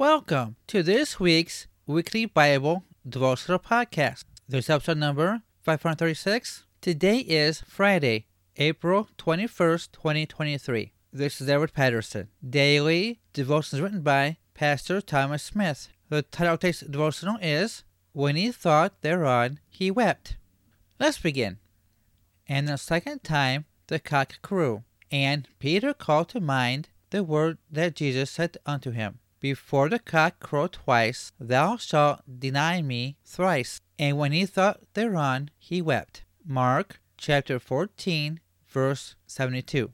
Welcome to this week's weekly Bible devotional podcast. This is episode number 536. Today is Friday, April 21st, 2023. This is Edward Patterson. Daily devotions written by Pastor Thomas Smith. The title of today's devotional is When He Thought Thereon, He Wept. Let's begin. And the second time the cock crew, and Peter called to mind the word that Jesus said unto him, Before the cock crow twice, thou shalt deny me thrice. And when he thought thereon, he wept. Mark chapter 14, verse 72.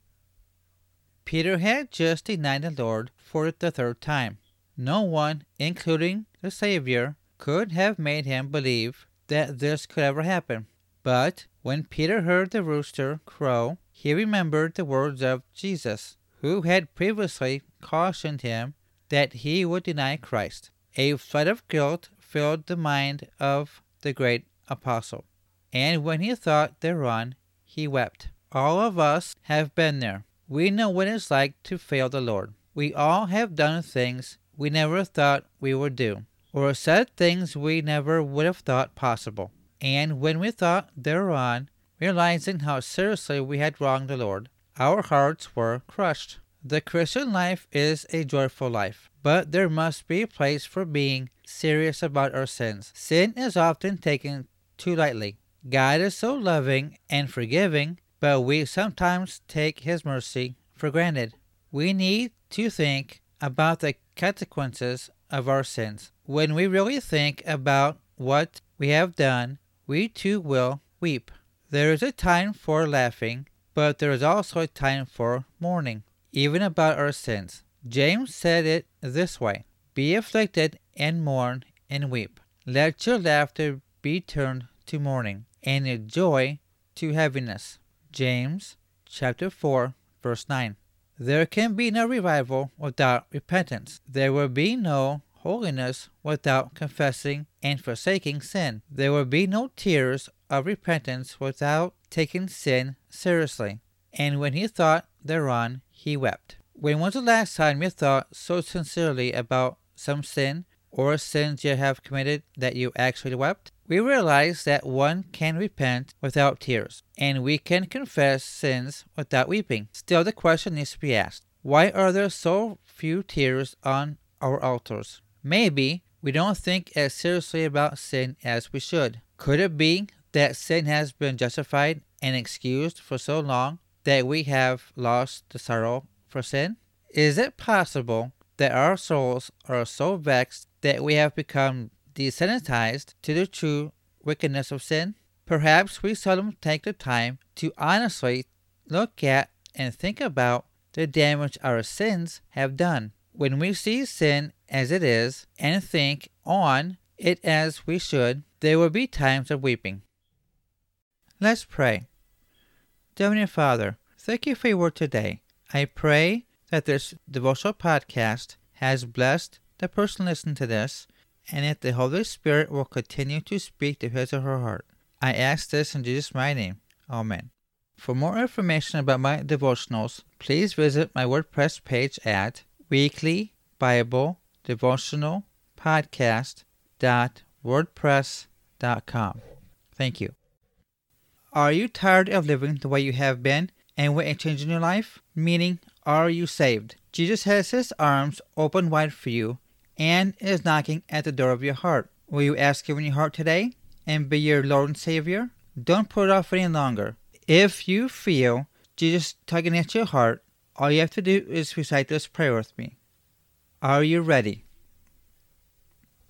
Peter had just denied the Lord for the third time. No one, including the Savior, could have made him believe that this could ever happen. But when Peter heard the rooster crow, he remembered the words of Jesus, who had previously cautioned him that he would deny Christ. A flood of guilt filled the mind of the great apostle, and when he thought thereon, he wept. All of us have been there. We know what it's like to fail the Lord. We all have done things we never thought we would do, or said things we never would have thought possible. And when we thought thereon, realizing how seriously we had wronged the Lord, our hearts were crushed. The Christian life is a joyful life, but there must be a place for being serious about our sins. Sin is often taken too lightly. God is so loving and forgiving, but we sometimes take His mercy for granted. We need to think about the consequences of our sins. When we really think about what we have done, we too will weep. There is a time for laughing, but there is also a time for mourning, even about our sins. James said it this way Be afflicted and mourn and weep. Let your laughter be turned to mourning, and your joy to heaviness. James chapter 4, verse 9. There can be no revival without repentance. There will be no holiness without confessing and forsaking sin. There will be no tears of repentance without taking sin seriously. And when he thought thereon, he wept. When was the last time you thought so sincerely about some sin or sins you have committed that you actually wept? We realize that one can repent without tears, and we can confess sins without weeping. Still, the question needs to be asked why are there so few tears on our altars? Maybe we don't think as seriously about sin as we should. Could it be that sin has been justified and excused for so long that we have lost the sorrow for sin? Is it possible that our souls are so vexed that we have become desensitized to the true wickedness of sin? Perhaps we seldom take the time to honestly look at and think about the damage our sins have done. When we see sin as it is and think on it as we should, there will be times of weeping. Let's pray. Heavenly Father, thank you for your word today. I pray that this devotional podcast has blessed the person listening to this and that the Holy Spirit will continue to speak to his or her heart. I ask this in Jesus' name. Amen. For more information about my devotionals, please visit my WordPress page at Weekly Bible Devotional Podcast.wordpress.com. Thank you. Are you tired of living the way you have been and want a change in your life? Meaning, are you saved? Jesus has his arms open wide for you and is knocking at the door of your heart. Will you ask him in your heart today and be your Lord and Savior? Don't put it off any longer. If you feel Jesus tugging at your heart, all you have to do is recite this prayer with me. Are you ready?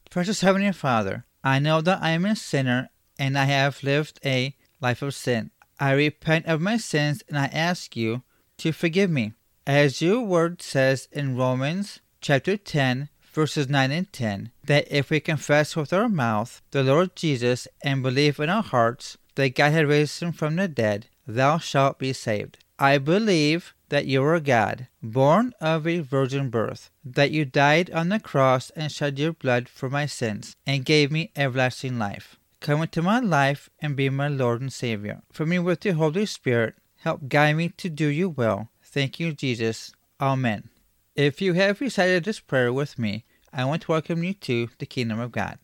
Precious Heavenly Father, I know that I am a sinner and I have lived a life of sin. I repent of my sins and I ask you to forgive me. As your word says in Romans chapter 10, verses 9 and 10, that if we confess with our mouth the Lord Jesus and believe in our hearts that God had raised him from the dead, thou shalt be saved. I believe that you are God, born of a virgin birth, that you died on the cross and shed your blood for my sins, and gave me everlasting life. Come into my life and be my Lord and Savior. Fill me with your Holy Spirit. Help guide me to do your will. Thank you, Jesus. Amen. If you have recited this prayer with me, I want to welcome you to the Kingdom of God.